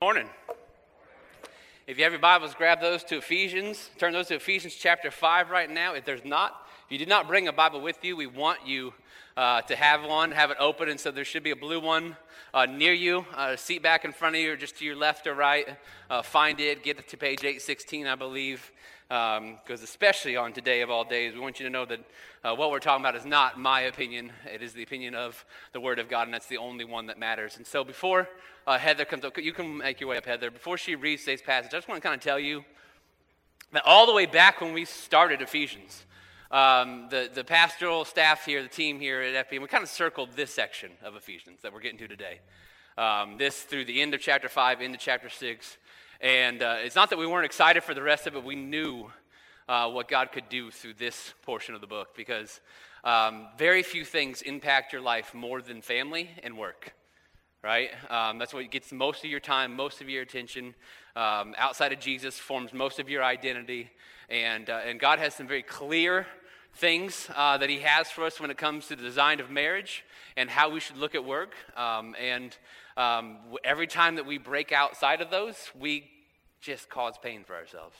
Morning. If you have your Bibles, grab those to Ephesians. Turn those to Ephesians chapter 5 right now. If there's not, if you did not bring a Bible with you, we want you uh, to have one, have it open. And so there should be a blue one uh, near you, uh, seat back in front of you, or just to your left or right. Uh, find it, get it to page 816, I believe because um, especially on today of all days, we want you to know that uh, what we're talking about is not my opinion. It is the opinion of the Word of God, and that's the only one that matters. And so before uh, Heather comes up, you can make your way up, Heather. Before she reads today's passage, I just want to kind of tell you that all the way back when we started Ephesians, um, the, the pastoral staff here, the team here at FP, we kind of circled this section of Ephesians that we're getting to today. Um, this through the end of chapter 5 into chapter 6. And uh, it's not that we weren't excited for the rest of it, we knew uh, what God could do through this portion of the book because um, very few things impact your life more than family and work, right? Um, that's what gets most of your time, most of your attention. Um, outside of Jesus forms most of your identity. And, uh, and God has some very clear things uh, that He has for us when it comes to the design of marriage and how we should look at work. Um, and um, every time that we break outside of those, we just cause pain for ourselves.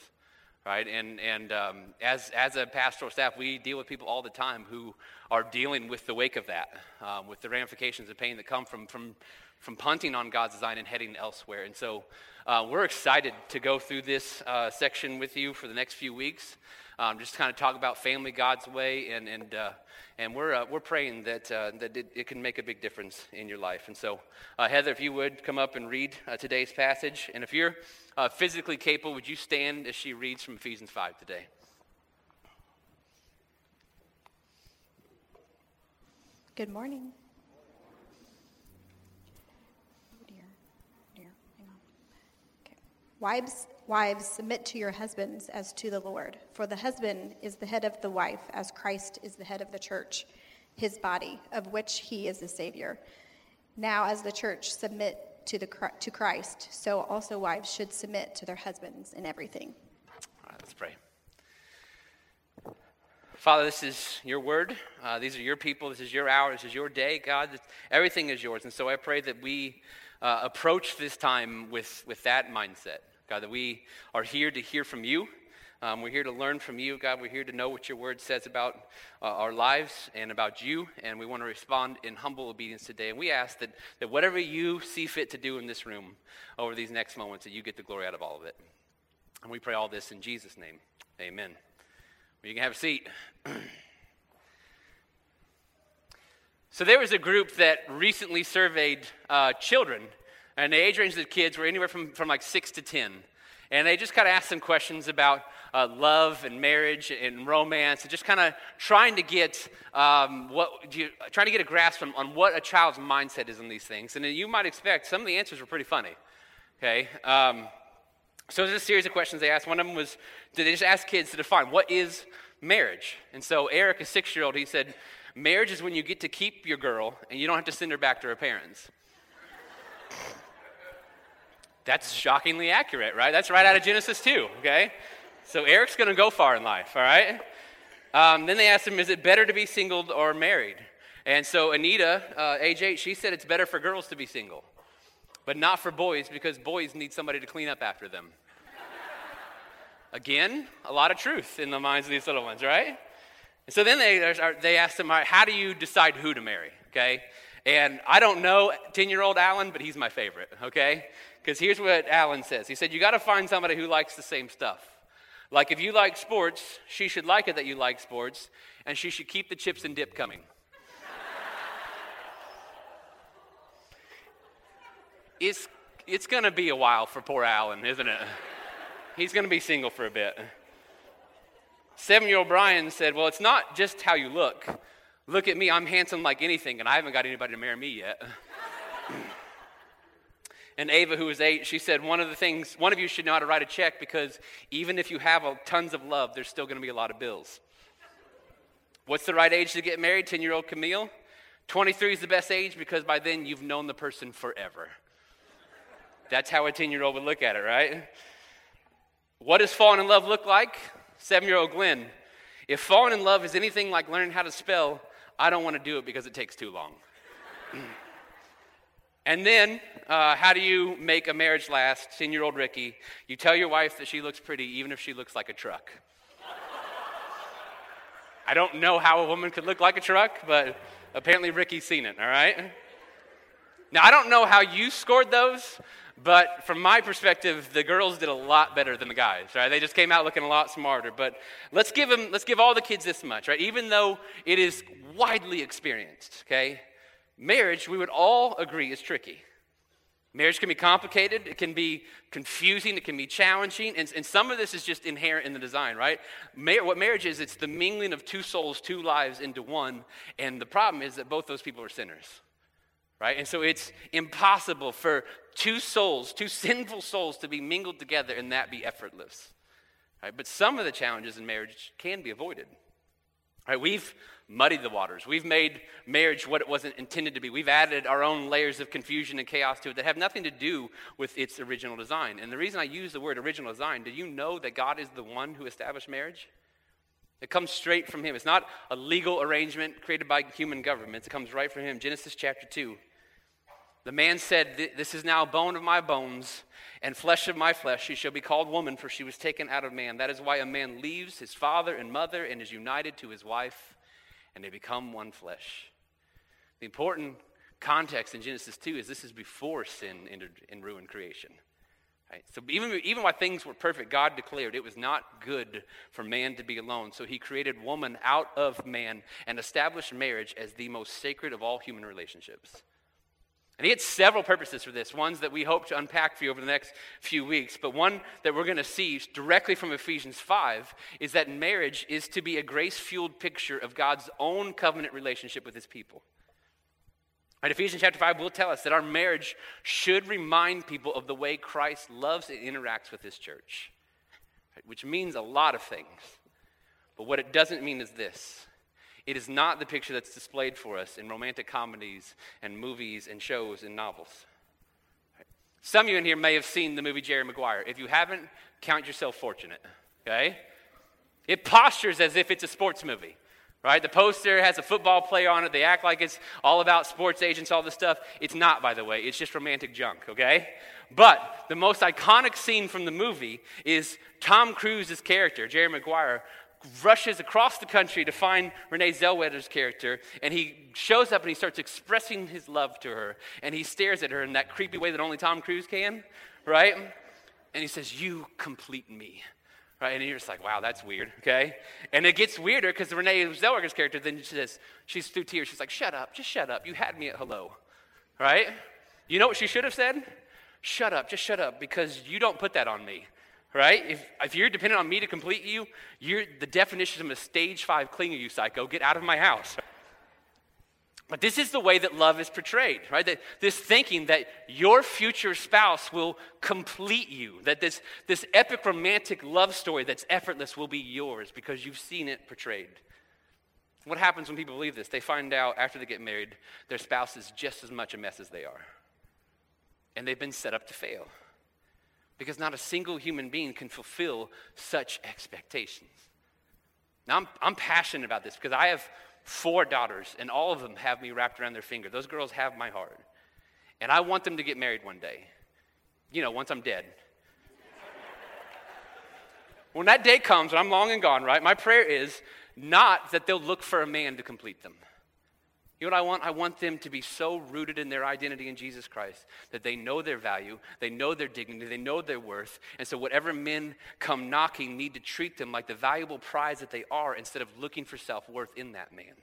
Right? And, and um, as, as a pastoral staff, we deal with people all the time who are dealing with the wake of that, um, with the ramifications of pain that come from, from, from punting on God's design and heading elsewhere. And so uh, we're excited to go through this uh, section with you for the next few weeks um, just kind of talk about family God's way, and, and, uh, and we're, uh, we're praying that, uh, that it, it, can make a big difference in your life. And so, uh, Heather, if you would come up and read today's passage, and if you're physically capable, would you stand as she reads from Ephesians 5 today? Good morning. Wives, Wives, submit to your husbands as to the Lord. For the husband is the head of the wife, as Christ is the head of the church, his body, of which he is the Savior. Now, as the church submit to, the, to Christ, so also wives should submit to their husbands in everything. All right, let's pray. Father, this is your word. Uh, these are your people. This is your hour. This is your day, God. Everything is yours. And so I pray that we uh, approach this time with, with that mindset. God, that we are here to hear from you. Um, we're here to learn from you, God. We're here to know what your word says about uh, our lives and about you, and we want to respond in humble obedience today. And we ask that, that whatever you see fit to do in this room over these next moments, that you get the glory out of all of it. And we pray all this in Jesus' name. Amen. Well, you can have a seat. so, there was a group that recently surveyed uh, children and the age range of the kids were anywhere from, from like six to 10. And they just kind of asked some questions about uh, love and marriage and romance, and just kind of trying to get um, what you, trying to get a grasp on, on, what a child's mindset is on these things. And you might expect some of the answers were pretty funny. Okay, um, so there's a series of questions they asked. One of them was, did they just ask kids to define what is marriage? And so Eric, a six-year-old, he said, marriage is when you get to keep your girl and you don't have to send her back to her parents. That's shockingly accurate, right? That's right out of Genesis 2, okay? So Eric's going to go far in life, all right? Um, then they asked him, is it better to be single or married? And so Anita, uh, age 8, she said it's better for girls to be single, but not for boys because boys need somebody to clean up after them. Again, a lot of truth in the minds of these little ones, right? And so then they, they asked him, how do you decide who to marry, okay? And I don't know 10 year old Alan, but he's my favorite, okay? Because here's what Alan says He said, You got to find somebody who likes the same stuff. Like if you like sports, she should like it that you like sports, and she should keep the chips and dip coming. it's, it's going to be a while for poor Alan, isn't it? He's going to be single for a bit. Seven year old Brian said, Well, it's not just how you look. Look at me, I'm handsome like anything, and I haven't got anybody to marry me yet. And Ava, who was eight, she said, One of the things, one of you should know how to write a check because even if you have a, tons of love, there's still going to be a lot of bills. What's the right age to get married? 10 year old Camille? 23 is the best age because by then you've known the person forever. That's how a 10 year old would look at it, right? What does falling in love look like? Seven year old Glenn. If falling in love is anything like learning how to spell, I don't want to do it because it takes too long. And then uh, how do you make a marriage last? 10 year old Ricky, you tell your wife that she looks pretty even if she looks like a truck. I don't know how a woman could look like a truck, but apparently Ricky's seen it, all right? Now, I don't know how you scored those, but from my perspective, the girls did a lot better than the guys, right? They just came out looking a lot smarter. But let's give them, let's give all the kids this much, right? Even though it is widely experienced, okay? Marriage, we would all agree, is tricky. Marriage can be complicated, it can be confusing, it can be challenging, and, and some of this is just inherent in the design, right? Mar- what marriage is, it's the mingling of two souls, two lives into one, and the problem is that both those people are sinners, right? And so it's impossible for two souls, two sinful souls, to be mingled together and that be effortless, right? But some of the challenges in marriage can be avoided, right? We've muddied the waters. We've made marriage what it wasn't intended to be. We've added our own layers of confusion and chaos to it that have nothing to do with its original design. And the reason I use the word original design, do you know that God is the one who established marriage? It comes straight from Him. It's not a legal arrangement created by human governments, it comes right from Him. Genesis chapter 2. The man said, This is now bone of my bones and flesh of my flesh. She shall be called woman, for she was taken out of man. That is why a man leaves his father and mother and is united to his wife and they become one flesh. The important context in Genesis 2 is this is before sin entered and ruined creation. Right? So even, even while things were perfect, God declared it was not good for man to be alone. So he created woman out of man and established marriage as the most sacred of all human relationships. And he had several purposes for this, ones that we hope to unpack for you over the next few weeks. But one that we're going to see directly from Ephesians 5 is that marriage is to be a grace fueled picture of God's own covenant relationship with his people. Right, Ephesians chapter 5 will tell us that our marriage should remind people of the way Christ loves and interacts with his church, right, which means a lot of things. But what it doesn't mean is this it is not the picture that's displayed for us in romantic comedies and movies and shows and novels. Some of you in here may have seen the movie Jerry Maguire. If you haven't, count yourself fortunate, okay? It postures as if it's a sports movie, right? The poster has a football player on it. They act like it's all about sports agents, all this stuff. It's not, by the way. It's just romantic junk, okay? But the most iconic scene from the movie is Tom Cruise's character, Jerry Maguire, rushes across the country to find Renee Zellweger's character, and he shows up and he starts expressing his love to her, and he stares at her in that creepy way that only Tom Cruise can, right? And he says, You complete me. Right? And you're just like, wow, that's weird, okay? And it gets weirder because Renee Zellweger's character then she says, she's through tears, she's like, shut up, just shut up. You had me at hello, right? You know what she should have said? Shut up, just shut up, because you don't put that on me right? If, if you're dependent on me to complete you, you're the definition of a stage five clinger, you psycho. Get out of my house. But this is the way that love is portrayed, right? That this thinking that your future spouse will complete you, that this, this epic romantic love story that's effortless will be yours because you've seen it portrayed. What happens when people believe this? They find out after they get married, their spouse is just as much a mess as they are. And they've been set up to fail because not a single human being can fulfill such expectations. Now, I'm, I'm passionate about this because I have four daughters, and all of them have me wrapped around their finger. Those girls have my heart. And I want them to get married one day. You know, once I'm dead. when that day comes, when I'm long and gone, right, my prayer is not that they'll look for a man to complete them. You know what I want? I want them to be so rooted in their identity in Jesus Christ that they know their value, they know their dignity, they know their worth. And so, whatever men come knocking need to treat them like the valuable prize that they are instead of looking for self worth in that man.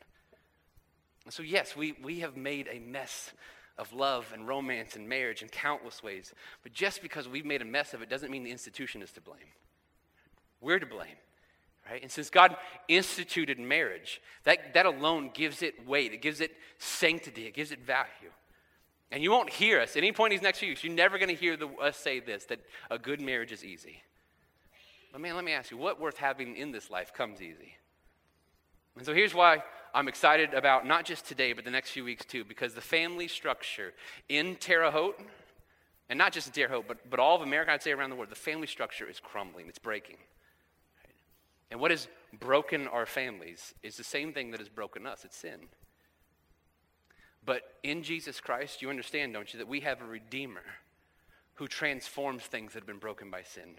And so, yes, we, we have made a mess of love and romance and marriage in countless ways. But just because we've made a mess of it doesn't mean the institution is to blame. We're to blame. Right? And since God instituted marriage, that, that alone gives it weight, it gives it sanctity, it gives it value. And you won't hear us, at any point in these next few weeks, you're never going to hear the, us say this that a good marriage is easy. But man, let me ask you, what worth having in this life comes easy? And so here's why I'm excited about not just today, but the next few weeks too, because the family structure in Terre Haute, and not just in Terre Haute, but, but all of America, I'd say around the world, the family structure is crumbling, it's breaking. And what has broken our families is the same thing that has broken us it's sin. But in Jesus Christ, you understand, don't you, that we have a Redeemer who transforms things that have been broken by sin.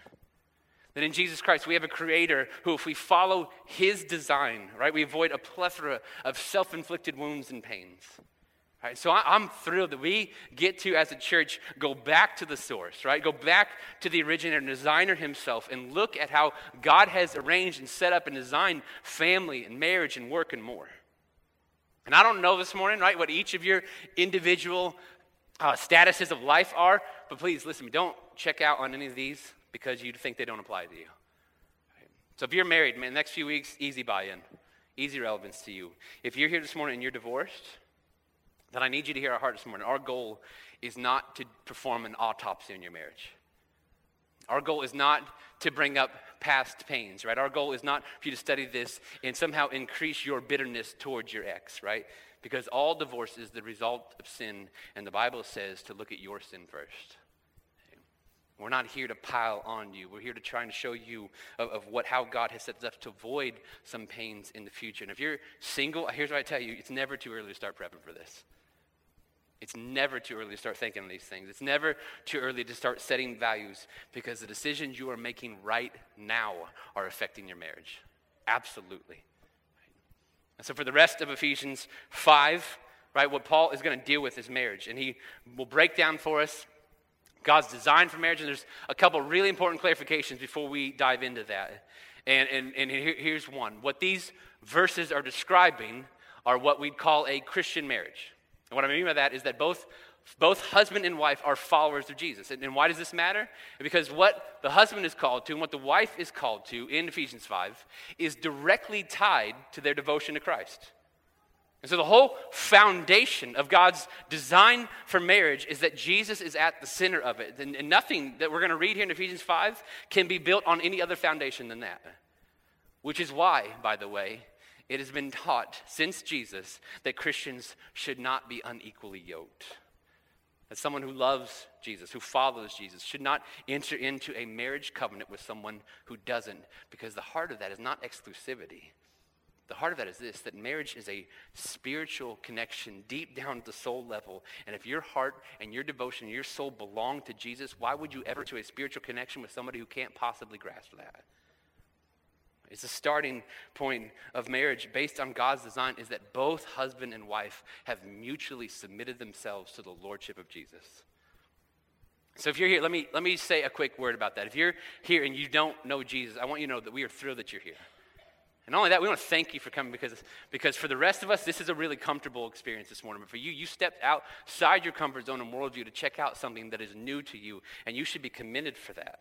That in Jesus Christ, we have a creator who, if we follow his design, right, we avoid a plethora of self inflicted wounds and pains. Right, so I, am thrilled that we get to, as a church, go back to the source, right? Go back to the originator and designer himself and look at how God has arranged and set up and designed family and marriage and work and more. And I don't know this morning, right, what each of your individual uh, statuses of life are, but please listen me, don't check out on any of these because you think they don't apply to you. So if you're married, man, next few weeks, easy buy in, easy relevance to you. If you're here this morning and you're divorced, then I need you to hear our heart this morning. Our goal is not to perform an autopsy on your marriage. Our goal is not to bring up past pains, right? Our goal is not for you to study this and somehow increase your bitterness towards your ex, right? Because all divorce is the result of sin, and the Bible says to look at your sin first. We're not here to pile on you. We're here to try and show you of, of, what how God has set us up to avoid some pains in the future. And if you're single, here's what I tell you: it's never too early to start prepping for this. It's never too early to start thinking of these things. It's never too early to start setting values because the decisions you are making right now are affecting your marriage. Absolutely. And so, for the rest of Ephesians 5, right, what Paul is going to deal with is marriage. And he will break down for us God's design for marriage. And there's a couple really important clarifications before we dive into that. And, and, and here, here's one what these verses are describing are what we'd call a Christian marriage. And what I mean by that is that both, both husband and wife are followers of Jesus. And, and why does this matter? Because what the husband is called to and what the wife is called to in Ephesians 5 is directly tied to their devotion to Christ. And so, the whole foundation of God's design for marriage is that Jesus is at the center of it. And, and nothing that we're going to read here in Ephesians 5 can be built on any other foundation than that. Which is why, by the way, it has been taught since Jesus that Christians should not be unequally yoked. That someone who loves Jesus, who follows Jesus, should not enter into a marriage covenant with someone who doesn't, because the heart of that is not exclusivity. The heart of that is this that marriage is a spiritual connection deep down at the soul level. And if your heart and your devotion and your soul belong to Jesus, why would you ever to a spiritual connection with somebody who can't possibly grasp that? It's a starting point of marriage based on God's design is that both husband and wife have mutually submitted themselves to the lordship of Jesus. So if you're here, let me let me say a quick word about that. If you're here and you don't know Jesus, I want you to know that we are thrilled that you're here. And not only that, we want to thank you for coming because, because for the rest of us, this is a really comfortable experience this morning. But for you, you stepped outside your comfort zone and worldview to check out something that is new to you, and you should be commended for that.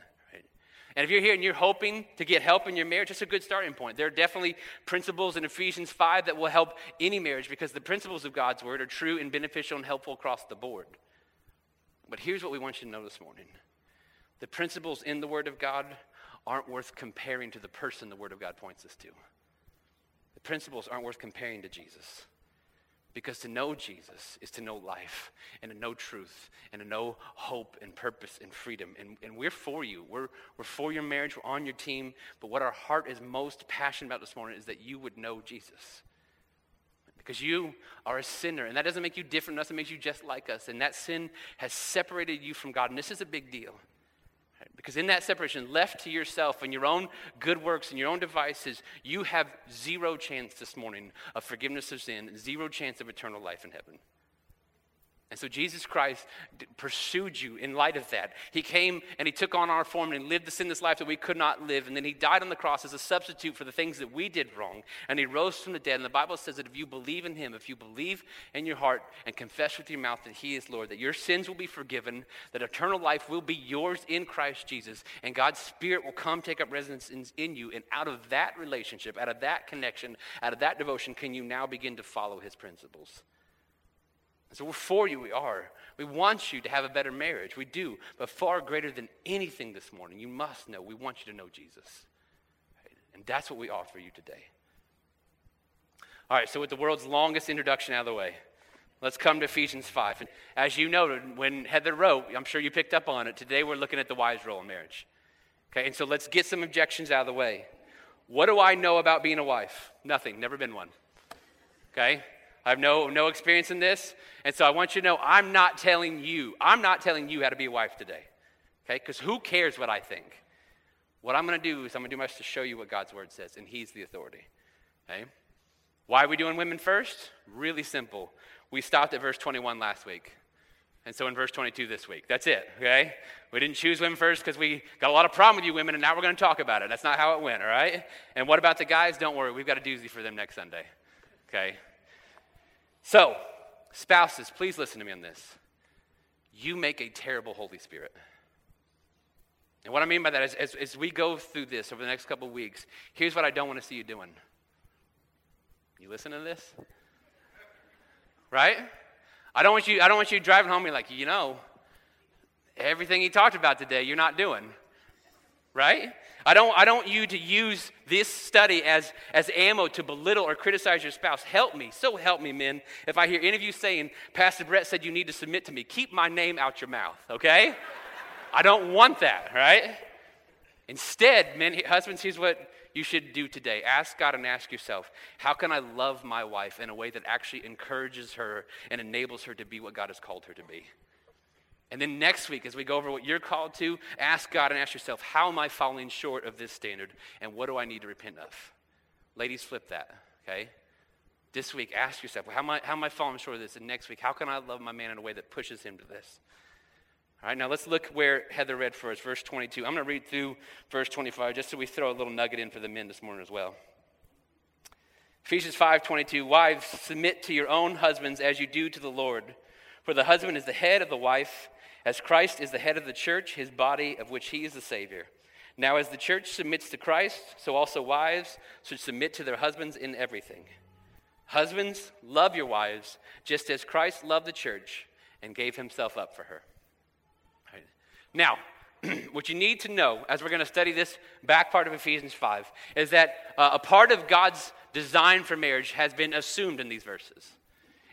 And if you're here and you're hoping to get help in your marriage, it's a good starting point. There are definitely principles in Ephesians 5 that will help any marriage because the principles of God's word are true and beneficial and helpful across the board. But here's what we want you to know this morning the principles in the Word of God aren't worth comparing to the person the Word of God points us to The principles aren't worth comparing to Jesus. Because to know Jesus is to know life and to know truth and to know hope and purpose and freedom. And, and we're for you. We're, we're for your marriage. We're on your team. But what our heart is most passionate about this morning is that you would know Jesus. Because you are a sinner. And that doesn't make you different. It doesn't make you just like us. And that sin has separated you from God. And this is a big deal. Because in that separation, left to yourself and your own good works and your own devices, you have zero chance this morning of forgiveness of sin, zero chance of eternal life in heaven. And so Jesus Christ pursued you in light of that. He came and he took on our form and lived the sinless life that we could not live. And then he died on the cross as a substitute for the things that we did wrong. And he rose from the dead. And the Bible says that if you believe in him, if you believe in your heart and confess with your mouth that he is Lord, that your sins will be forgiven, that eternal life will be yours in Christ Jesus, and God's Spirit will come take up residence in, in you. And out of that relationship, out of that connection, out of that devotion, can you now begin to follow his principles. So we're for you, we are. We want you to have a better marriage. We do. But far greater than anything this morning, you must know we want you to know Jesus. And that's what we offer you today. All right, so with the world's longest introduction out of the way, let's come to Ephesians 5. And as you noted, when Heather wrote, I'm sure you picked up on it, today we're looking at the wise role in marriage. Okay, and so let's get some objections out of the way. What do I know about being a wife? Nothing, never been one. Okay? I have no, no experience in this. And so I want you to know I'm not telling you, I'm not telling you how to be a wife today. Okay? Because who cares what I think? What I'm going to do is I'm going to do my best to show you what God's word says, and He's the authority. Okay? Why are we doing women first? Really simple. We stopped at verse 21 last week. And so in verse 22 this week. That's it, okay? We didn't choose women first because we got a lot of problem with you women, and now we're going to talk about it. That's not how it went, all right? And what about the guys? Don't worry, we've got a doozy for them next Sunday, okay? So, spouses, please listen to me on this. You make a terrible Holy Spirit. And what I mean by that is, as, as we go through this over the next couple weeks, here's what I don't want to see you doing. You listen to this? Right? I don't want you, I don't want you driving home and like, you know, everything he talked about today, you're not doing. Right? I don't, I don't want you to use this study as, as ammo to belittle or criticize your spouse. Help me. So help me, men. If I hear any of you saying, Pastor Brett said you need to submit to me, keep my name out your mouth, okay? I don't want that, right? Instead, men, husbands, here's what you should do today. Ask God and ask yourself, how can I love my wife in a way that actually encourages her and enables her to be what God has called her to be? And then next week, as we go over what you're called to, ask God and ask yourself, how am I falling short of this standard and what do I need to repent of? Ladies, flip that, okay? This week, ask yourself, well, how, am I, how am I falling short of this? And next week, how can I love my man in a way that pushes him to this? All right, now let's look where Heather read for us, verse 22. I'm going to read through verse 25 just so we throw a little nugget in for the men this morning as well. Ephesians 5:22 Wives submit to your own husbands as you do to the Lord for the husband is the head of the wife as Christ is the head of the church his body of which he is the savior. Now as the church submits to Christ so also wives should submit to their husbands in everything. Husbands love your wives just as Christ loved the church and gave himself up for her. Now, what you need to know as we're going to study this back part of Ephesians 5 is that uh, a part of God's design for marriage has been assumed in these verses.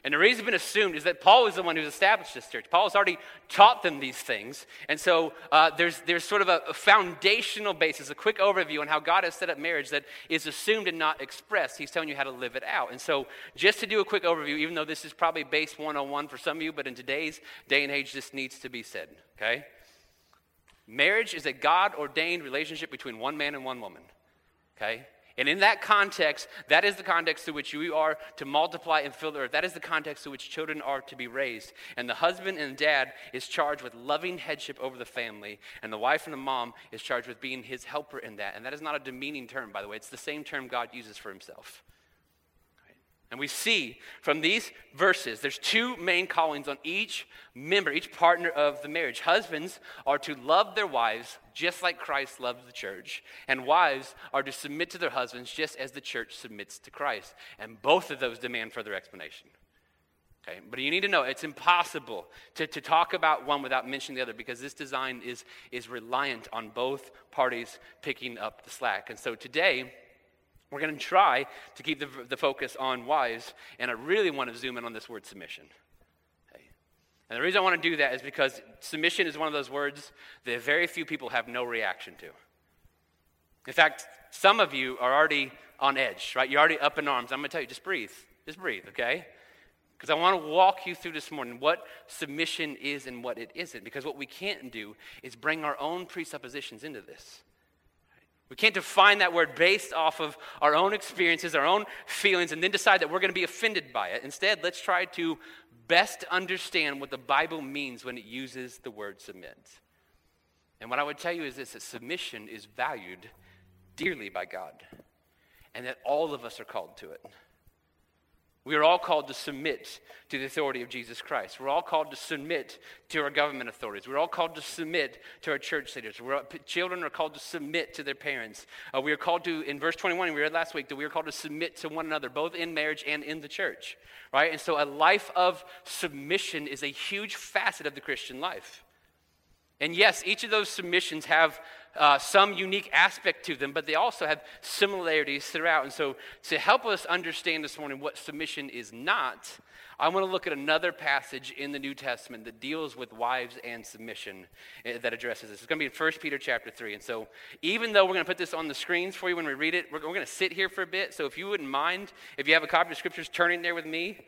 And the reason it's been assumed is that Paul is the one who's established this church. Paul has already taught them these things. And so uh, there's, there's sort of a, a, foundational basis, a quick overview on how God has set up marriage that is assumed and not expressed. He's telling you how to live it out. And so, just to do a quick overview, even though this is probably base 101 for some of you, but in today's day and age, this needs to be said, okay? Marriage is a God ordained relationship between one man and one woman. Okay? And in that context, that is the context through which you are to multiply and fill the earth. That is the context through which children are to be raised. And the husband and dad is charged with loving headship over the family, and the wife and the mom is charged with being his helper in that. And that is not a demeaning term, by the way. It's the same term God uses for himself. And we see from these verses, there's two main callings on each member, each partner of the marriage. Husbands are to love their wives just like Christ loved the church, and wives are to submit to their husbands just as the church submits to Christ. And both of those demand further explanation. Okay, but you need to know it's impossible to, to talk about one without mentioning the other because this design is, is reliant on both parties picking up the slack. And so today, we're going to try to keep the, the focus on wives, and I really want to zoom in on this word submission. Okay. And the reason I want to do that is because submission is one of those words that very few people have no reaction to. In fact, some of you are already on edge, right? You're already up in arms. I'm going to tell you, just breathe. Just breathe, okay? Because I want to walk you through this morning what submission is and what it isn't. Because what we can't do is bring our own presuppositions into this. We can't define that word based off of our own experiences, our own feelings, and then decide that we're going to be offended by it. Instead, let's try to best understand what the Bible means when it uses the word submit. And what I would tell you is this that submission is valued dearly by God, and that all of us are called to it. We are all called to submit to the authority of Jesus Christ. We're all called to submit to our government authorities. We're all called to submit to our church leaders. Children are called to submit to their parents. Uh, we are called to, in verse 21, we read last week, that we are called to submit to one another, both in marriage and in the church. Right? And so a life of submission is a huge facet of the Christian life. And yes, each of those submissions have uh, some unique aspect to them, but they also have similarities throughout. And so, to help us understand this morning what submission is not, I want to look at another passage in the New Testament that deals with wives and submission uh, that addresses this. It's going to be in 1 Peter chapter 3. And so, even though we're going to put this on the screens for you when we read it, we're, we're going to sit here for a bit. So, if you wouldn't mind, if you have a copy of scriptures, turn in there with me.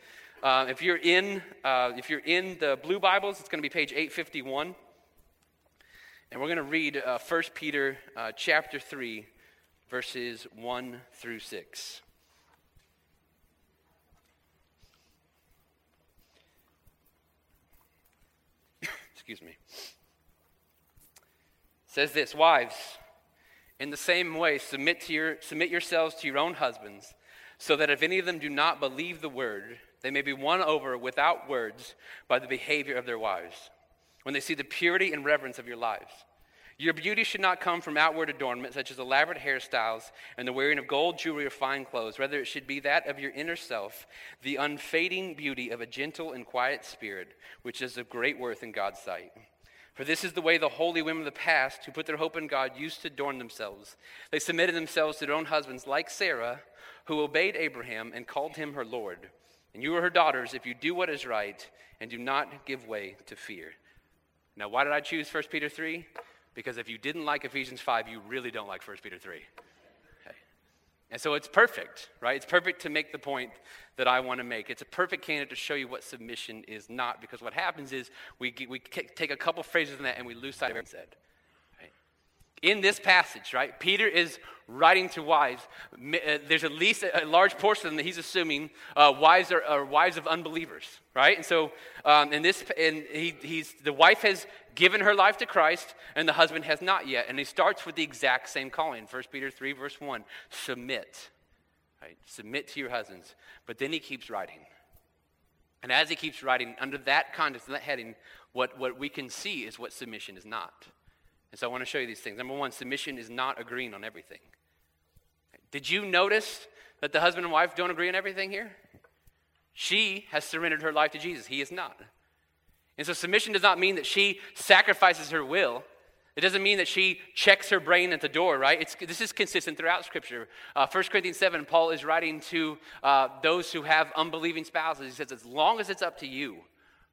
Uh, if you're in, uh, if you're in the blue Bibles, it's going to be page 851. And we're going to read uh, 1 Peter uh, chapter 3, verses 1 through 6. Excuse me. It says this Wives, in the same way, submit, to your, submit yourselves to your own husbands, so that if any of them do not believe the word, they may be won over without words by the behavior of their wives when they see the purity and reverence of your lives. Your beauty should not come from outward adornment, such as elaborate hairstyles and the wearing of gold jewelry or fine clothes. Rather, it should be that of your inner self, the unfading beauty of a gentle and quiet spirit, which is of great worth in God's sight. For this is the way the holy women of the past, who put their hope in God, used to adorn themselves. They submitted themselves to their own husbands, like Sarah, who obeyed Abraham and called him her Lord. And you are her daughters if you do what is right and do not give way to fear. Now, why did I choose 1 Peter 3? Because if you didn't like Ephesians 5, you really don't like 1 Peter 3. Okay. And so it's perfect, right? It's perfect to make the point that I want to make. It's a perfect candidate to show you what submission is not, because what happens is we, we take a couple phrases in that and we lose sight of it said in this passage, right, Peter is writing to wives. Uh, there's at least a large portion that he's assuming uh, wives are, are, wives of unbelievers, right? And so, um, in this, and he, he's the wife has given her life to Christ, and the husband has not yet. And he starts with the exact same calling. 1 Peter 3, verse 1 submit, right? Submit to your husbands. But then he keeps writing. And as he keeps writing, under that context, that heading, what, what we can see is what submission is not. And so I want to show you these things. Number one, submission is not agreeing on everything. Did you notice that the husband and wife don't agree on everything here? She has surrendered her life to Jesus, he is not. And so submission does not mean that she sacrifices her will. It doesn't mean that she checks her brain at the door, right? It's, this is consistent throughout Scripture. Uh, 1 Corinthians 7, Paul is writing to uh, those who have unbelieving spouses. He says, as long as it's up to you,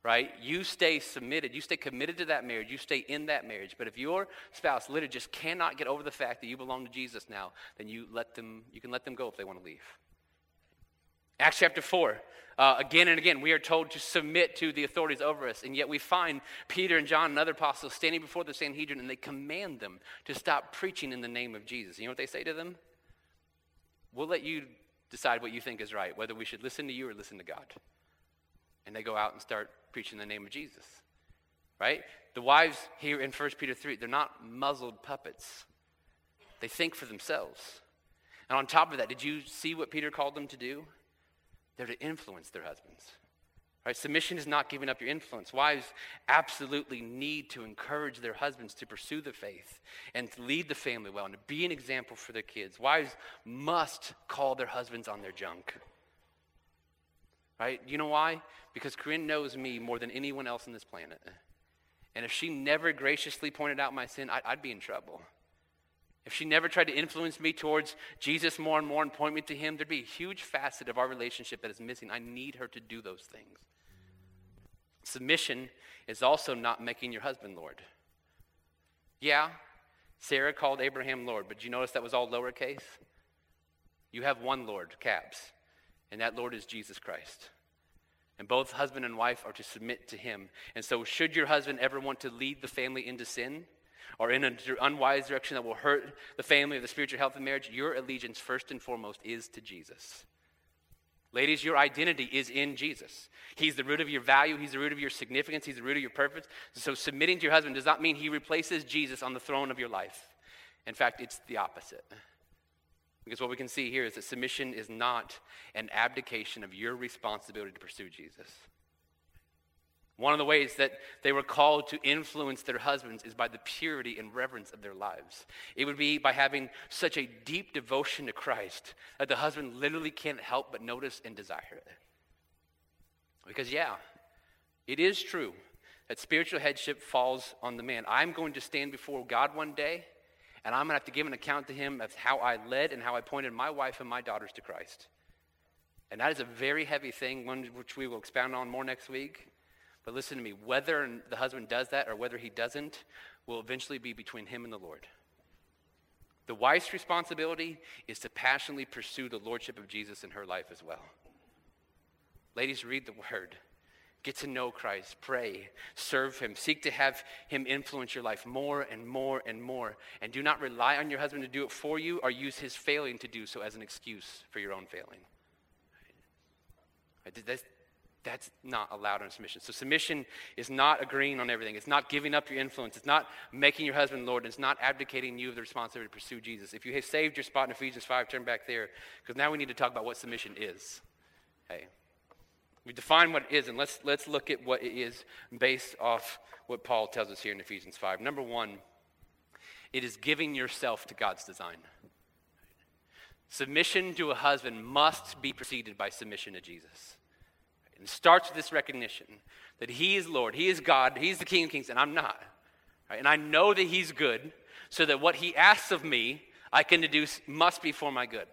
right? You stay submitted. You stay committed to that marriage. You stay in that marriage. But if your spouse literally just cannot get over the fact that you belong to Jesus now, then you let them, you can let them go if they want to leave. Acts chapter 4. Uh, again and again, we are told to submit to the authorities over us. And yet we find Peter and John and other apostles standing before the Sanhedrin and they command them to stop preaching in the name of Jesus. You know what they say to them? We'll let you decide what you think is right, whether we should listen to you or listen to God. And they go out and start preaching the name of Jesus. Right? The wives here in 1 Peter 3, they're not muzzled puppets. They think for themselves. And on top of that, did you see what Peter called them to do? They're to influence their husbands. Right? Submission is not giving up your influence. Wives absolutely need to encourage their husbands to pursue the faith and to lead the family well and to be an example for their kids. Wives must call their husbands on their junk. Right? You know why? Because Corinne knows me more than anyone else on this planet. And if she never graciously pointed out my sin, I'd, I'd be in trouble. If she never tried to influence me towards Jesus more and more and point me to Him, there'd be a huge facet of our relationship that is missing. I need her to do those things. Submission is also not making your husband Lord. Yeah, Sarah called Abraham Lord, but you notice that was all lowercase? You have one Lord, caps, and that Lord is Jesus Christ. And both husband and wife are to submit to him. And so, should your husband ever want to lead the family into sin or in an unwise direction that will hurt the family or the spiritual health of marriage, your allegiance, first and foremost, is to Jesus. Ladies, your identity is in Jesus. He's the root of your value. He's the root of your significance. He's the root of your purpose. So, submitting to your husband does not mean he replaces Jesus on the throne of your life. In fact, it's the opposite. Because what we can see here is that submission is not an abdication of your responsibility to pursue Jesus. One of the ways that they were called to influence their husbands is by the purity and reverence of their lives. It would be by having such a deep devotion to Christ that the husband literally can't help but notice and desire it. Because, yeah, it is true that spiritual headship falls on the man. I'm going to stand before God one day, and I'm going to have to give an account to him of how I led and how I pointed my wife and my daughters to Christ. And that is a very heavy thing, one which we will expound on more next week. But listen to me whether the husband does that or whether he doesn't will eventually be between him and the Lord. The wife's responsibility is to passionately pursue the lordship of Jesus in her life as well. Ladies, read the word. Get to know Christ, pray, serve Him, seek to have Him influence your life more and more and more. And do not rely on your husband to do it for you or use his failing to do so as an excuse for your own failing. That's, not allowed in submission. So, submission is not agreeing on everything. It's not giving up your influence. It's not making your husband Lord. It's not abdicating you of the responsibility to pursue Jesus. If you have saved your spot in Ephesians 5, turn back there, because now we need to talk about what submission is. Okay. We define what it is, and let's, let's look at what it is based off what Paul tells us here in Ephesians 5. Number one, it is giving yourself to God's design. Submission to a husband must be preceded by submission to Jesus. It starts with this recognition that He is Lord, He is God, He's the King of Kings, and I'm not. And I know that He's good, so that what He asks of me, I can deduce must be for my good.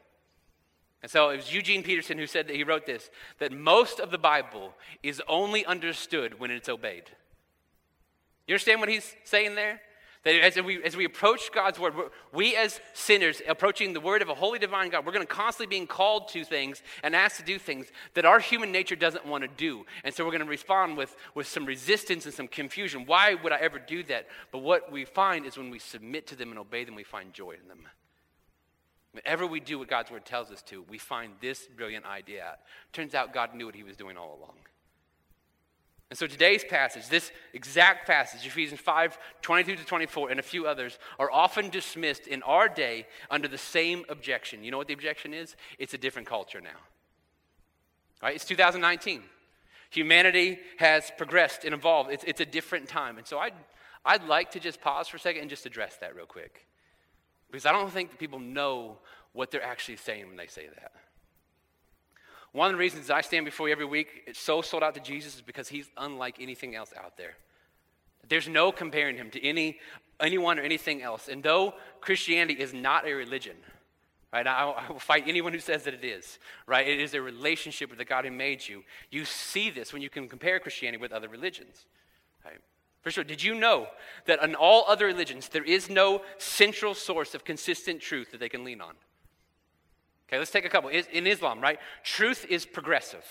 And so it was Eugene Peterson who said that he wrote this that most of the Bible is only understood when it's obeyed. You understand what he's saying there? That as we, as we approach God's word, we as sinners approaching the word of a holy divine God, we're going to constantly being called to things and asked to do things that our human nature doesn't want to do. And so we're going to respond with, with some resistance and some confusion. Why would I ever do that? But what we find is when we submit to them and obey them, we find joy in them. Whenever we do what God's word tells us to, we find this brilliant idea out. Turns out God knew what he was doing all along. And so today's passage, this exact passage, Ephesians 5 22 to 24, and a few others, are often dismissed in our day under the same objection. You know what the objection is? It's a different culture now. Right? It's 2019. Humanity has progressed and evolved. It's, it's a different time. And so I'd, I'd like to just pause for a second and just address that real quick. Because I don't think that people know what they're actually saying when they say that. One of the reasons I stand before you every week, it's so sold out to Jesus, is because he's unlike anything else out there. There's no comparing him to any, anyone or anything else. And though Christianity is not a religion, right, I, I will fight anyone who says that it is, right? It is a relationship with the God who made you. You see this when you can compare Christianity with other religions, right? For sure. Did you know that in all other religions, there is no central source of consistent truth that they can lean on? Okay, let's take a couple. In Islam, right? Truth is progressive.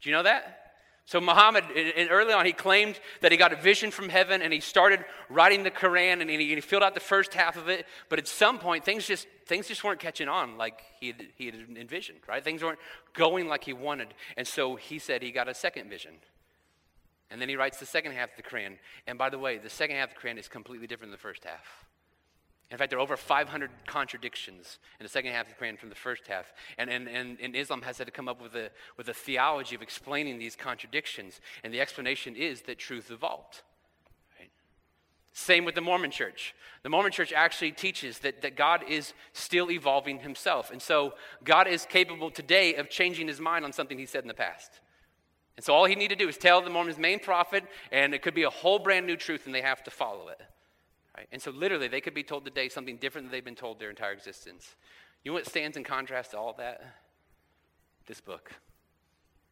Do you know that? So, Muhammad, early on, he claimed that he got a vision from heaven and he started writing the Quran and he, filled out the first half of it. But at some point, things just, things just weren't catching on like he he had envisioned, right? Things weren't going like he wanted. And so he said he got a second vision. And then he writes the second half of the Quran. And by the way, the second half of the Quran is completely different than the first half. In fact, there are over 500 contradictions in the second half of the Quran from the first half. And, and, and, and, Islam has had to come up with a, with a theology of explaining these contradictions. And the explanation is that truth evolved. Same with the Mormon church. The Mormon church actually teaches that, that God is still evolving himself. And so God is capable today of changing his mind on something he said in the past. And so all he need to do is tell the Mormon's main prophet, and it could be a whole brand new truth, and they have to follow it. Right? And so literally, they could be told today something different than they've been told their entire existence. You know what stands in contrast to all that? This book.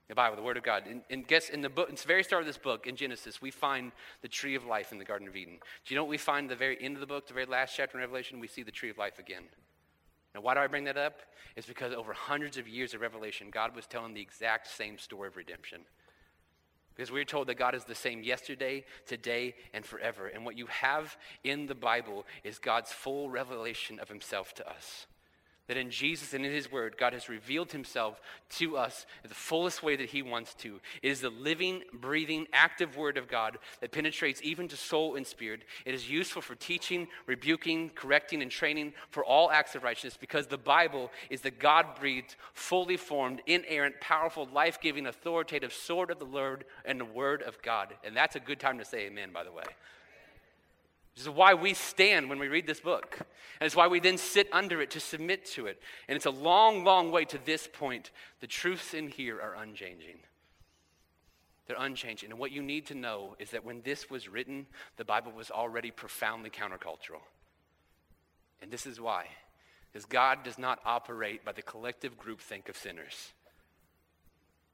The Bible, the Word of God. And, and guess in the book, in the very start of this book, in Genesis, we find the tree of life in the Garden of Eden. Do you know what we find at the very end of the book, the very last chapter in Revelation? We see the tree of life again. Now, why do I bring that up? It's because over hundreds of years of revelation, God was telling the exact same story of redemption. Because we're told that God is the same yesterday, today, and forever. And what you have in the Bible is God's full revelation of himself to us. That in Jesus and in His Word, God has revealed Himself to us in the fullest way that He wants to. It is the living, breathing, active Word of God that penetrates even to soul and spirit. It is useful for teaching, rebuking, correcting, and training for all acts of righteousness because the Bible is the God breathed, fully formed, inerrant, powerful, life giving, authoritative sword of the Lord and the Word of God. And that's a good time to say amen, by the way. This is why we stand when we read this book. And it's why we then sit under it to submit to it. And it's a long, long way to this point. The truths in here are unchanging. They're unchanging. And what you need to know is that when this was written, the Bible was already profoundly countercultural. And this is why. Because God does not operate by the collective groupthink of sinners.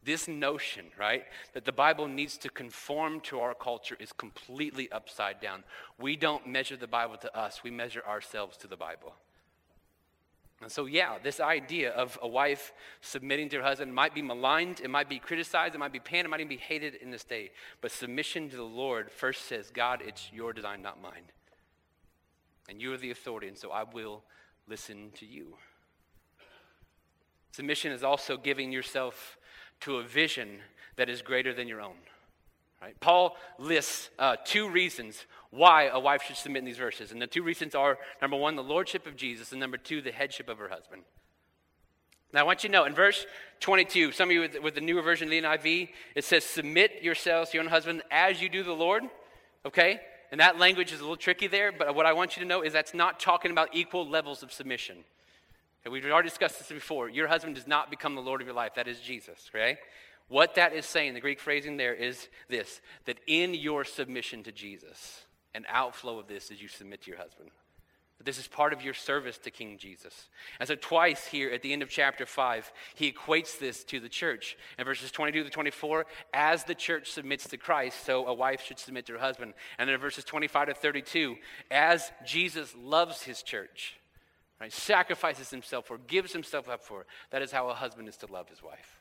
This notion, right, that the Bible needs to conform to our culture is completely upside down. We don't measure the Bible to us, we measure ourselves to the Bible. And so, yeah, this idea of a wife submitting to her husband might be maligned, it might be criticized, it might be panned, it might even be hated in this day. But submission to the Lord first says, God, it's your design, not mine. And you are the authority, and so I will listen to you. Submission is also giving yourself to a vision that is greater than your own. Right? Paul lists uh, two reasons why a wife should submit in these verses. And the two reasons are number one, the lordship of Jesus, and number two, the headship of her husband. Now, I want you to know in verse 22, some of you with, with the newer version of the NIV, it says, Submit yourselves to your own husband as you do the Lord. Okay? And that language is a little tricky there, but what I want you to know is that's not talking about equal levels of submission. Okay, we've already discussed this before. Your husband does not become the Lord of your life. That is Jesus, okay? What that is saying, the Greek phrasing there is this that in your submission to Jesus, an outflow of this is you submit to your husband. This is part of your service to King Jesus. And so, twice here at the end of chapter 5, he equates this to the church. In verses 22 to 24, as the church submits to Christ, so a wife should submit to her husband. And then in verses 25 to 32, as Jesus loves his church, right, sacrifices himself or gives himself up for, that is how a husband is to love his wife.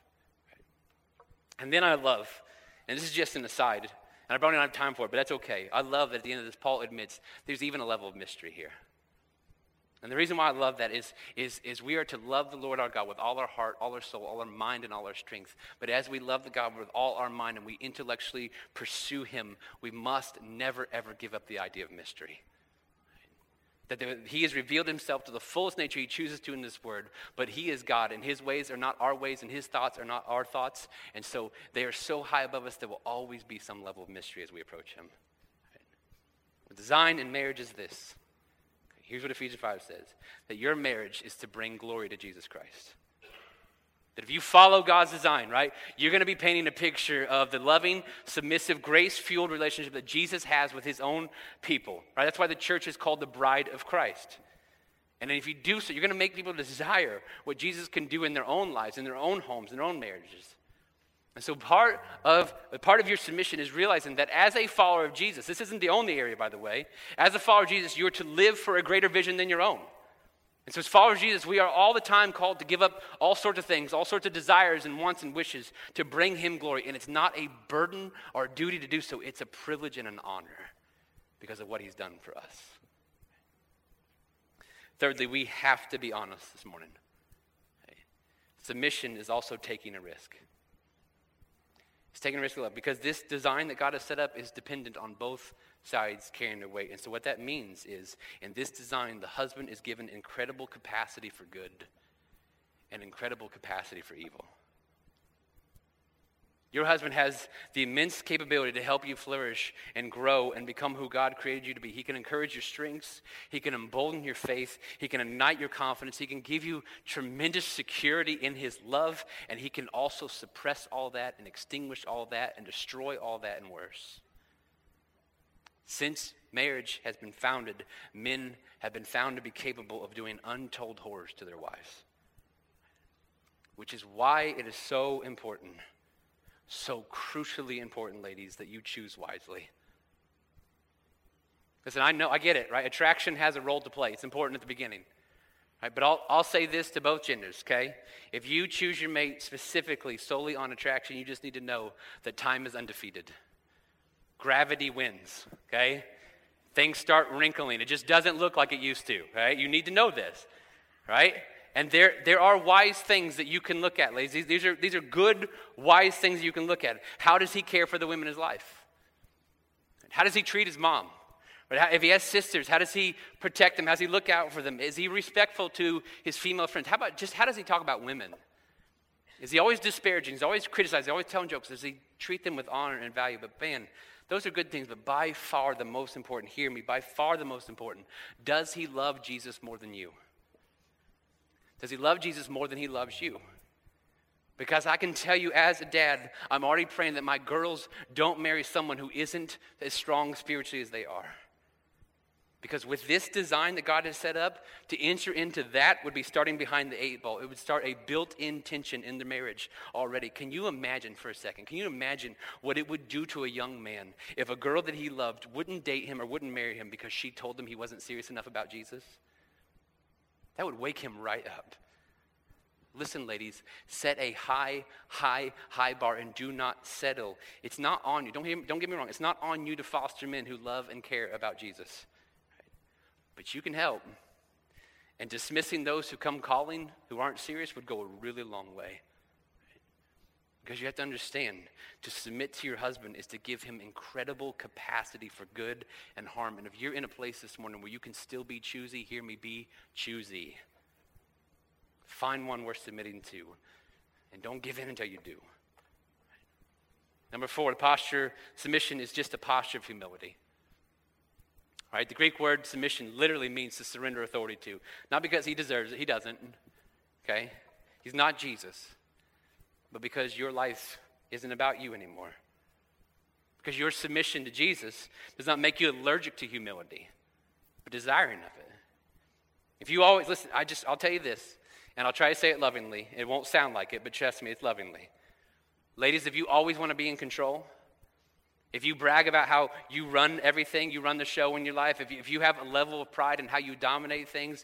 And then I love, and this is just an aside, and I probably don't have time for it, but that's okay. I love that at the end of this, Paul admits there's even a level of mystery here. And the reason why I love that is, is, is we are to love the Lord our God with all our heart, all our soul, all our mind, and all our strength. But as we love the God with all our mind and we intellectually pursue Him, we must never, ever give up the idea of mystery that he has revealed himself to the fullest nature he chooses to in this word but he is god and his ways are not our ways and his thoughts are not our thoughts and so they are so high above us there will always be some level of mystery as we approach him. The design in marriage is this. Here's what ephesians 5 says that your marriage is to bring glory to jesus christ that if you follow God's design, right, you're going to be painting a picture of the loving, submissive, grace fueled relationship that Jesus has with his own people, right? That's why the church is called the bride of Christ. And if you do so, you're going to make people desire what Jesus can do in their own lives, in their own homes, in their own marriages. And so part of, part of your submission is realizing that as a follower of Jesus, this isn't the only area, by the way, as a follower of Jesus, you're to live for a greater vision than your own. And so, as followers of Jesus, we are all the time called to give up all sorts of things, all sorts of desires and wants and wishes to bring Him glory. And it's not a burden or a duty to do so, it's a privilege and an honor because of what He's done for us. Thirdly, we have to be honest this morning. Submission is also taking a risk. It's taking a risk of love because this design that God has set up is dependent on both sides carrying their weight. And so, what that means is in this design, the husband is given incredible capacity for good and incredible capacity for evil. Your husband has the immense capability to help you flourish and grow and become who God created you to be. He can encourage your strengths, he can embolden your faith, he can ignite your confidence, he can give you tremendous security in his love, and he can also suppress all that and extinguish all that and destroy all that and worse. Since marriage has been founded, men have been found to be capable of doing untold horrors to their wives. Which is why it is so important, so crucially important, ladies, that you choose wisely. Listen, I know, I get it, right? Attraction has a role to play. It's important at the beginning. Right, but I'll, I'll say this to both genders, okay? If you choose your mate specifically solely on attraction, you just need to know that time is undefeated gravity wins, okay? Things start wrinkling. It just doesn't look like it used to, right? You need to know this, right? And there, there are wise things that you can look at, ladies. These, these, are, these are good, wise things you can look at. How does he care for the women in his life? How does he treat his mom? If he has sisters, how does he protect them? How does he look out for them? Is he respectful to his female friends? How about just how does he talk about women? Is he always disparaging? He's always criticizing, he's always telling jokes. Does he treat them with honor and value? But man, those are good things, but by far the most important, hear me, by far the most important, does he love Jesus more than you? Does he love Jesus more than he loves you? Because I can tell you, as a dad, I'm already praying that my girls don't marry someone who isn't as strong spiritually as they are. Because with this design that God has set up, to enter into that would be starting behind the eight ball. It would start a built in tension in the marriage already. Can you imagine for a second? Can you imagine what it would do to a young man if a girl that he loved wouldn't date him or wouldn't marry him because she told him he wasn't serious enough about Jesus? That would wake him right up. Listen, ladies, set a high, high, high bar and do not settle. It's not on you. Don't, hear, don't get me wrong. It's not on you to foster men who love and care about Jesus. But you can help. And dismissing those who come calling who aren't serious would go a really long way. Because you have to understand to submit to your husband is to give him incredible capacity for good and harm. And if you're in a place this morning where you can still be choosy, hear me be choosy. Find one worth submitting to. And don't give in until you do. Number four, the posture, submission is just a posture of humility. Right? The Greek word submission literally means to surrender authority to. Not because he deserves it, he doesn't. Okay? He's not Jesus. But because your life isn't about you anymore. Because your submission to Jesus does not make you allergic to humility, but desiring of it. If you always listen, I just I'll tell you this, and I'll try to say it lovingly. It won't sound like it, but trust me, it's lovingly. Ladies, if you always want to be in control, if you brag about how you run everything, you run the show in your life, if you, if you have a level of pride in how you dominate things,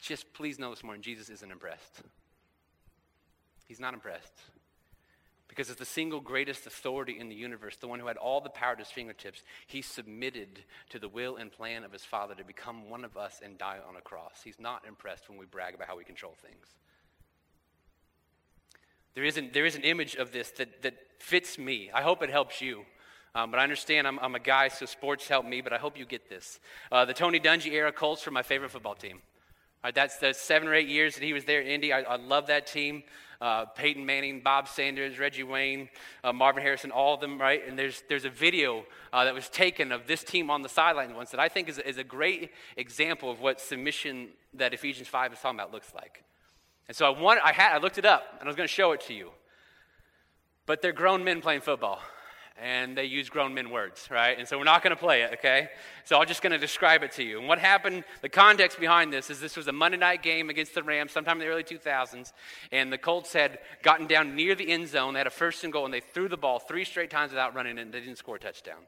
just please know this morning Jesus isn't impressed. He's not impressed. Because as the single greatest authority in the universe, the one who had all the power at his fingertips, he submitted to the will and plan of his Father to become one of us and die on a cross. He's not impressed when we brag about how we control things. There is an, there is an image of this that, that fits me. I hope it helps you. Um, but I understand I'm, I'm, a guy, so sports help me, but I hope you get this. Uh, the Tony Dungy era Colts are my favorite football team. Right, that's the seven or eight years that he was there in Indy. I, I love that team. Uh, Peyton Manning, Bob Sanders, Reggie Wayne, uh, Marvin Harrison, all of them, right? And there's, there's a video uh, that was taken of this team on the sideline once that I think is, is a great example of what submission that Ephesians 5 is talking about looks like. And so I, wanted, I, had, I looked it up, and I was going to show it to you. But they're grown men playing football and they use grown men words, right? And so we're not going to play it, okay? So I'm just going to describe it to you. And what happened, the context behind this is this was a Monday night game against the Rams sometime in the early 2000s, and the Colts had gotten down near the end zone. They had a first and goal, and they threw the ball three straight times without running, and they didn't score a touchdown.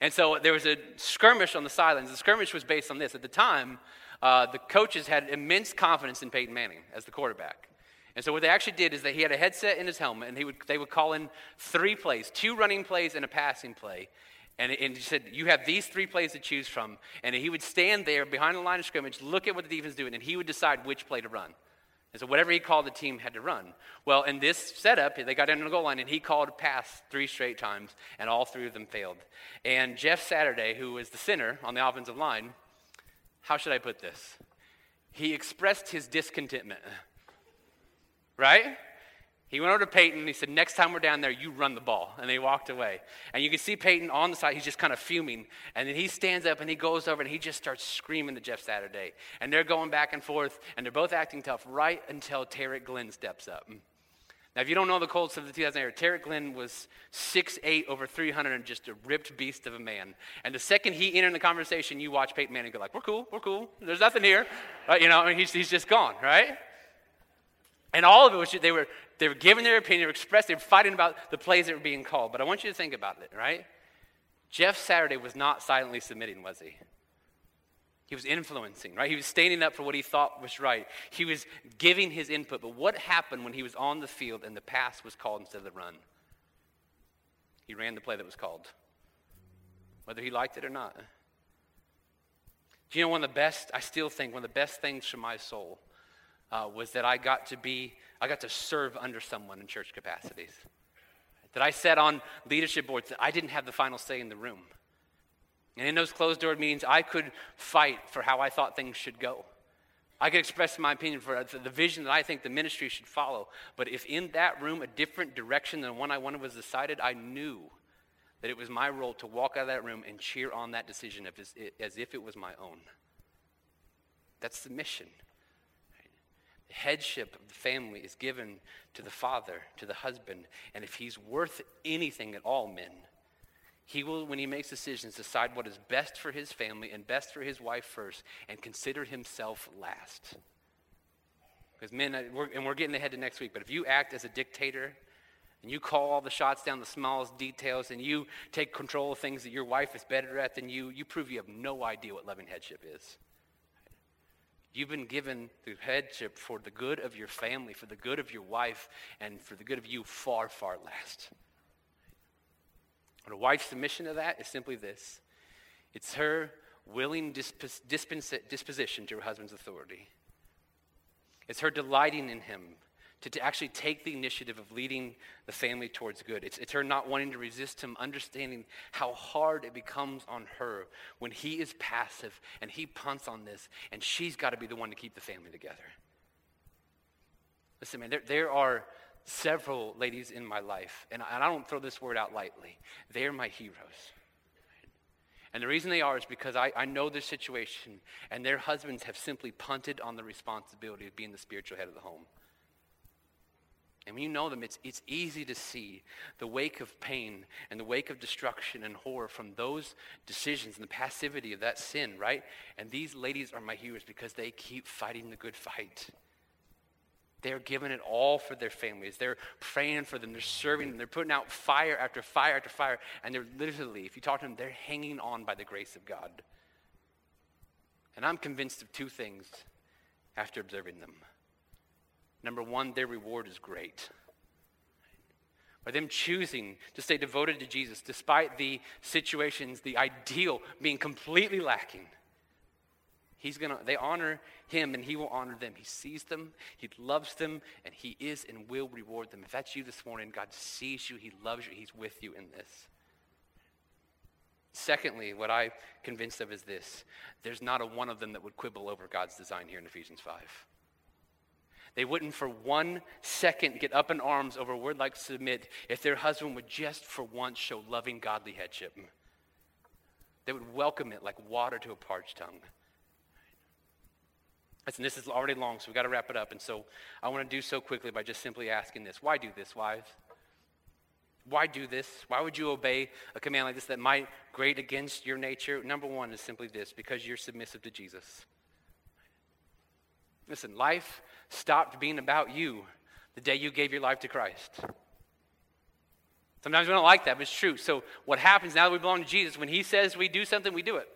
And so there was a skirmish on the sidelines. The skirmish was based on this. At the time, uh, the coaches had immense confidence in Peyton Manning as the quarterback. And so what they actually did is that he had a headset in his helmet, and he would, they would call in three plays, two running plays and a passing play. And, and he said, you have these three plays to choose from. And he would stand there behind the line of scrimmage, look at what the defense is doing, and he would decide which play to run. And so whatever he called, the team had to run. Well, in this setup, they got into the goal line, and he called pass three straight times, and all three of them failed. And Jeff Saturday, who was the center on the offensive line, how should I put this? He expressed his discontentment right? He went over to Peyton and he said, Next time we're down there, you run the ball. And they walked away. And you can see Peyton on the side, he's just kind of fuming. And then he stands up and he goes over and he just starts screaming to Jeff Saturday. And they're going back and forth and they're both acting tough right until Tarik Glenn steps up. Now, if you don't know the Colts of the 2000 era, Tarik Glenn was 6'8 over 300 and just a ripped beast of a man. And the second he entered the conversation, you watch Peyton Manning go like, we're cool, we're cool. There's nothing here. Right? You know, he's, he's just gone, right? And all of it was they were they were giving their opinion, they were expressing, they were fighting about the plays that were being called. But I want you to think about it, right? Jeff Saturday was not silently submitting, was he? He was influencing, right? He was standing up for what he thought was right. He was giving his input. But what happened when he was on the field and the pass was called instead of the run? He ran the play that was called, whether he liked it or not. Do you know one of the best, I still think, one of the best things for my soul uh, was that I got to be, I got to serve under someone in church capacities. That I sat on leadership boards that I didn't have the final say in the room. And in those closed door meetings, I could fight for how I thought things should go. I could express my opinion for the vision that I think the ministry should follow. But if in that room a different direction than the one I wanted was decided, I knew that it was my role to walk out of that room and cheer on that decision as if it was my own. That's the mission. Headship of the family is given to the father, to the husband. And if he's worth anything at all, men, he will, when he makes decisions, decide what is best for his family and best for his wife first and consider himself last. Because men, uh, we're, and we're getting ahead to next week, but if you act as a dictator and you call all the shots down the smallest details and you take control of things that your wife is better at than you, you prove you have no idea what loving headship is. You've been given the headship for the good of your family, for the good of your wife, and for the good of you far, far last. And a wife's submission to that is simply this it's her willing dispos- disposition to her husband's authority. It's her delighting in him to, to actually take the initiative of leading the family towards good. It's, it's her not wanting to resist him, understanding how hard it becomes on her when he is passive and he punts on this, and she's got to be the one to keep the family together. Listen, man, there, there are several ladies in my life, and I, and I don't throw this word out lightly. They are my heroes. And the reason they are is because I, I know their situation, and their husbands have simply punted on the responsibility of being the spiritual head of the home. And when you know them, it's, it's easy to see the wake of pain and the wake of destruction and horror from those decisions and the passivity of that sin, right? And these ladies are my heroes because they keep fighting the good fight. They're giving it all for their families. They're praying for them. They're serving them. They're putting out fire after fire after fire. And they're literally, if you talk to them, they're hanging on by the grace of God. And I'm convinced of two things after observing them. Number one, their reward is great. By them choosing to stay devoted to Jesus despite the situations, the ideal being completely lacking. He's gonna, they honor him and he will honor them. He sees them, he loves them, and he is and will reward them. If that's you this morning, God sees you, he loves you, he's with you in this. Secondly, what I'm convinced of is this there's not a one of them that would quibble over God's design here in Ephesians 5. They wouldn't for one second get up in arms over a word like submit if their husband would just for once show loving, godly headship. They would welcome it like water to a parched tongue. Listen, this is already long, so we've got to wrap it up. And so I want to do so quickly by just simply asking this Why do this, wives? Why do this? Why would you obey a command like this that might grate against your nature? Number one is simply this because you're submissive to Jesus. Listen, life stopped being about you the day you gave your life to Christ. Sometimes we don't like that, but it's true. So, what happens now that we belong to Jesus, when He says we do something, we do it.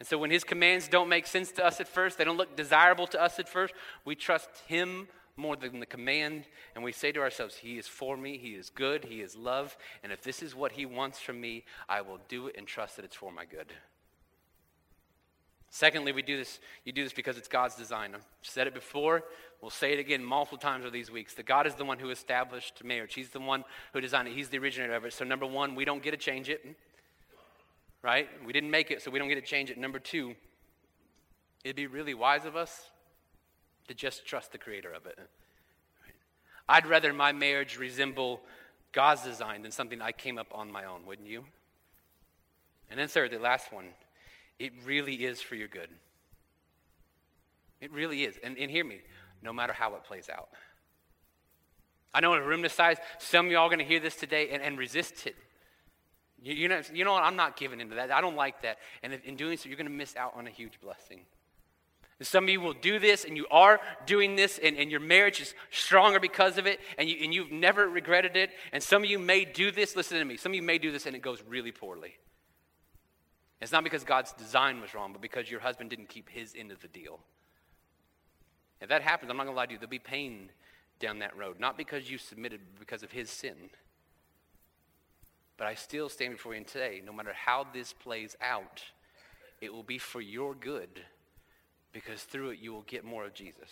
And so, when His commands don't make sense to us at first, they don't look desirable to us at first, we trust Him more than the command, and we say to ourselves, He is for me, He is good, He is love, and if this is what He wants from me, I will do it and trust that it's for my good. Secondly, we do this, you do this because it's God's design. I've said it before, we'll say it again multiple times over these weeks. That God is the one who established marriage. He's the one who designed it. He's the originator of it. So number one, we don't get to change it. Right? We didn't make it, so we don't get to change it. Number two, it'd be really wise of us to just trust the creator of it. I'd rather my marriage resemble God's design than something I came up on my own, wouldn't you? And then third, the last one it really is for your good. It really is. And, and hear me, no matter how it plays out. I know in a room this size, some of y'all are going to hear this today and, and resist it. You, you, know, you know what? I'm not giving into that. I don't like that. And in doing so, you're going to miss out on a huge blessing. And some of you will do this, and you are doing this, and, and your marriage is stronger because of it, and, you, and you've never regretted it. And some of you may do this, listen to me, some of you may do this, and it goes really poorly. It's not because God's design was wrong, but because your husband didn't keep his end of the deal. If that happens, I'm not going to lie to you, there'll be pain down that road. Not because you submitted, but because of his sin. But I still stand before you today, no matter how this plays out, it will be for your good because through it you will get more of Jesus.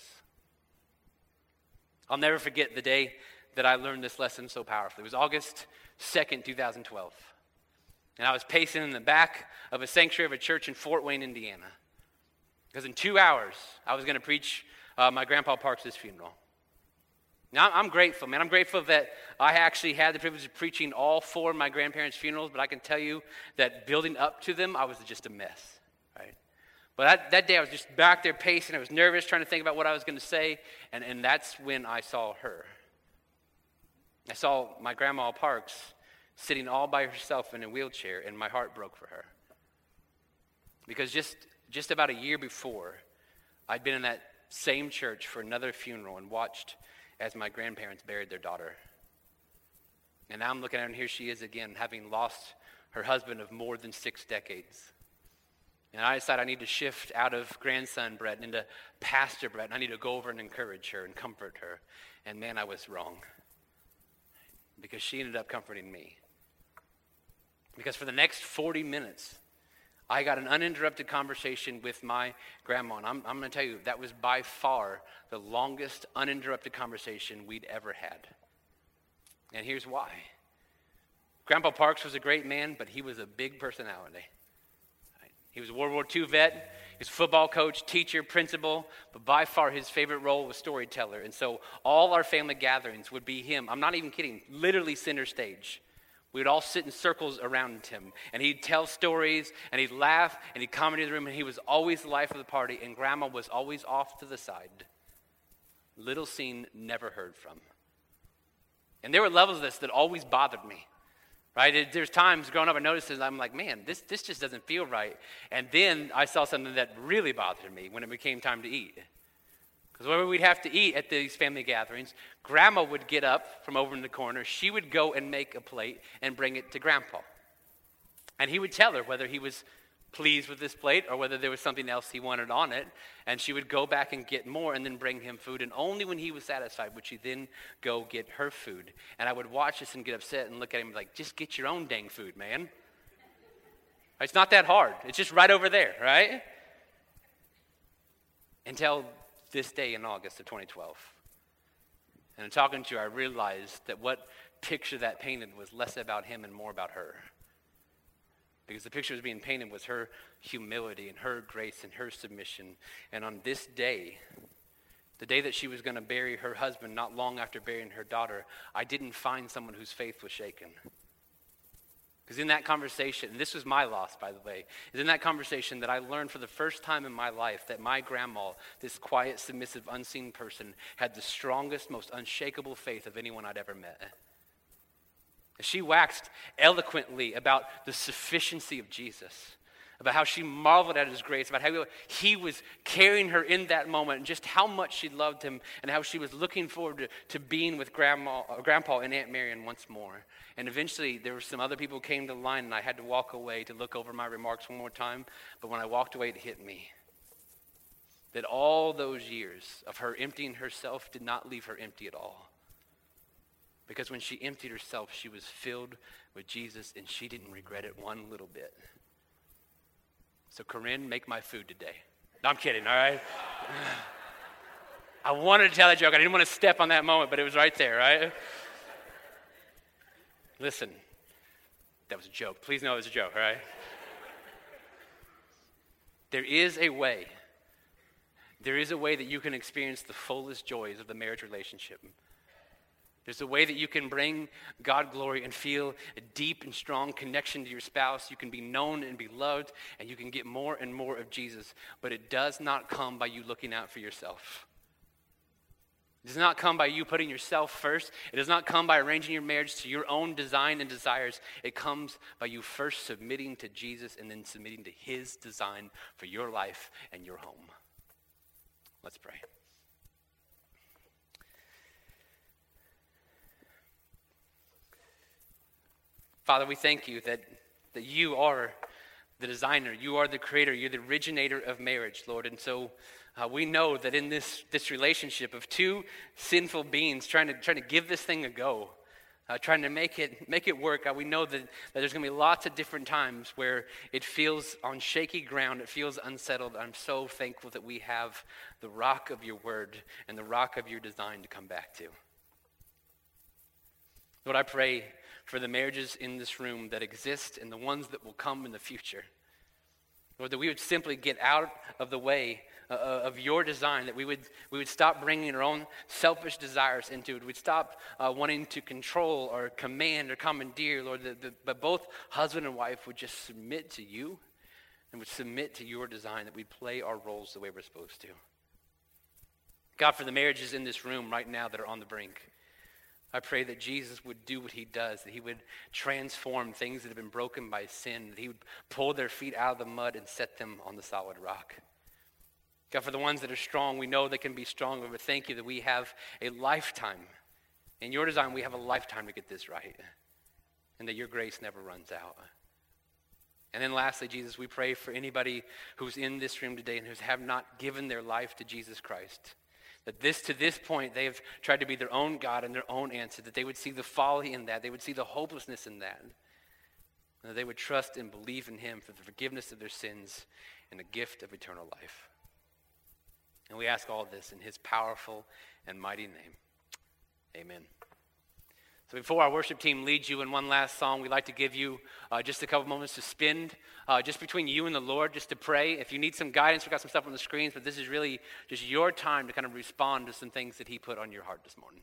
I'll never forget the day that I learned this lesson so powerfully. It was August 2nd, 2012. And I was pacing in the back of a sanctuary of a church in Fort Wayne, Indiana. Because in two hours, I was going to preach uh, my grandpa Parks' funeral. Now, I'm grateful, man. I'm grateful that I actually had the privilege of preaching all four of my grandparents' funerals, but I can tell you that building up to them, I was just a mess, right? But that, that day I was just back there pacing. I was nervous, trying to think about what I was going to say. And, and that's when I saw her. I saw my grandma Parks sitting all by herself in a wheelchair, and my heart broke for her. Because just, just about a year before, I'd been in that same church for another funeral and watched as my grandparents buried their daughter. And now I'm looking at her, and here she is again, having lost her husband of more than six decades. And I decided I need to shift out of grandson Brett into pastor Brett, and I need to go over and encourage her and comfort her. And man, I was wrong because she ended up comforting me. Because for the next 40 minutes, I got an uninterrupted conversation with my grandma. And I'm, I'm going to tell you, that was by far the longest uninterrupted conversation we'd ever had. And here's why Grandpa Parks was a great man, but he was a big personality. He was a World War II vet. He was a football coach, teacher, principal, but by far his favorite role was storyteller. And so all our family gatherings would be him. I'm not even kidding, literally center stage. We would all sit in circles around him, and he'd tell stories, and he'd laugh, and he'd come into the room, and he was always the life of the party, and Grandma was always off to the side. Little seen, never heard from. And there were levels of this that always bothered me. Right? There's times growing up, I noticed this, I'm like, man, this, this just doesn't feel right. And then I saw something that really bothered me when it became time to eat. Because whenever we'd have to eat at these family gatherings, grandma would get up from over in the corner. She would go and make a plate and bring it to grandpa. And he would tell her whether he was pleased with this plate or whether there was something else he wanted on it. And she would go back and get more and then bring him food. And only when he was satisfied would she then go get her food. And I would watch this and get upset and look at him like, just get your own dang food, man. It's not that hard. It's just right over there, right? Until this day in August of 2012. And in talking to you, I realized that what picture that painted was less about him and more about her. Because the picture was being painted was her humility and her grace and her submission. And on this day, the day that she was going to bury her husband, not long after burying her daughter, I didn't find someone whose faith was shaken. Because in that conversation, and this was my loss, by the way, is in that conversation that I learned for the first time in my life that my grandma, this quiet, submissive, unseen person, had the strongest, most unshakable faith of anyone I'd ever met. She waxed eloquently about the sufficiency of Jesus, about how she marveled at his grace, about how he was carrying her in that moment, and just how much she loved him, and how she was looking forward to, to being with grandma, uh, Grandpa and Aunt Marion once more. And eventually, there were some other people who came to the line, and I had to walk away to look over my remarks one more time. But when I walked away, it hit me that all those years of her emptying herself did not leave her empty at all. Because when she emptied herself, she was filled with Jesus and she didn't regret it one little bit. So, Corinne, make my food today. No, I'm kidding, all right? I wanted to tell that joke. I didn't want to step on that moment, but it was right there, right? Listen, that was a joke. Please know it was a joke, all right? there is a way. There is a way that you can experience the fullest joys of the marriage relationship. There's a way that you can bring God glory and feel a deep and strong connection to your spouse. You can be known and be loved, and you can get more and more of Jesus. But it does not come by you looking out for yourself. It does not come by you putting yourself first. It does not come by arranging your marriage to your own design and desires. It comes by you first submitting to Jesus and then submitting to his design for your life and your home. Let's pray. Father, we thank you that, that you are the designer, you are the creator, you're the originator of marriage, Lord. And so uh, we know that in this, this relationship of two sinful beings trying to, trying to give this thing a go, uh, trying to make it, make it work, uh, we know that, that there's going to be lots of different times where it feels on shaky ground, it feels unsettled. I'm so thankful that we have the rock of your word and the rock of your design to come back to. Lord, I pray for the marriages in this room that exist and the ones that will come in the future. Lord, that we would simply get out of the way uh, of your design, that we would, we would stop bringing our own selfish desires into it. We'd stop uh, wanting to control or command or commandeer, Lord, that, but both husband and wife would just submit to you and would submit to your design, that we'd play our roles the way we're supposed to. God, for the marriages in this room right now that are on the brink, I pray that Jesus would do what he does, that he would transform things that have been broken by sin, that he would pull their feet out of the mud and set them on the solid rock. God, for the ones that are strong, we know they can be strong, but thank you that we have a lifetime. In your design, we have a lifetime to get this right, and that your grace never runs out. And then lastly, Jesus, we pray for anybody who's in this room today and who have not given their life to Jesus Christ. That this to this point they have tried to be their own God and their own answer, that they would see the folly in that, they would see the hopelessness in that, that they would trust and believe in Him for the forgiveness of their sins and the gift of eternal life. And we ask all this in His powerful and mighty name. Amen. So before our worship team leads you in one last song, we'd like to give you uh, just a couple moments to spend uh, just between you and the Lord, just to pray. If you need some guidance, we've got some stuff on the screens, but this is really just your time to kind of respond to some things that He put on your heart this morning.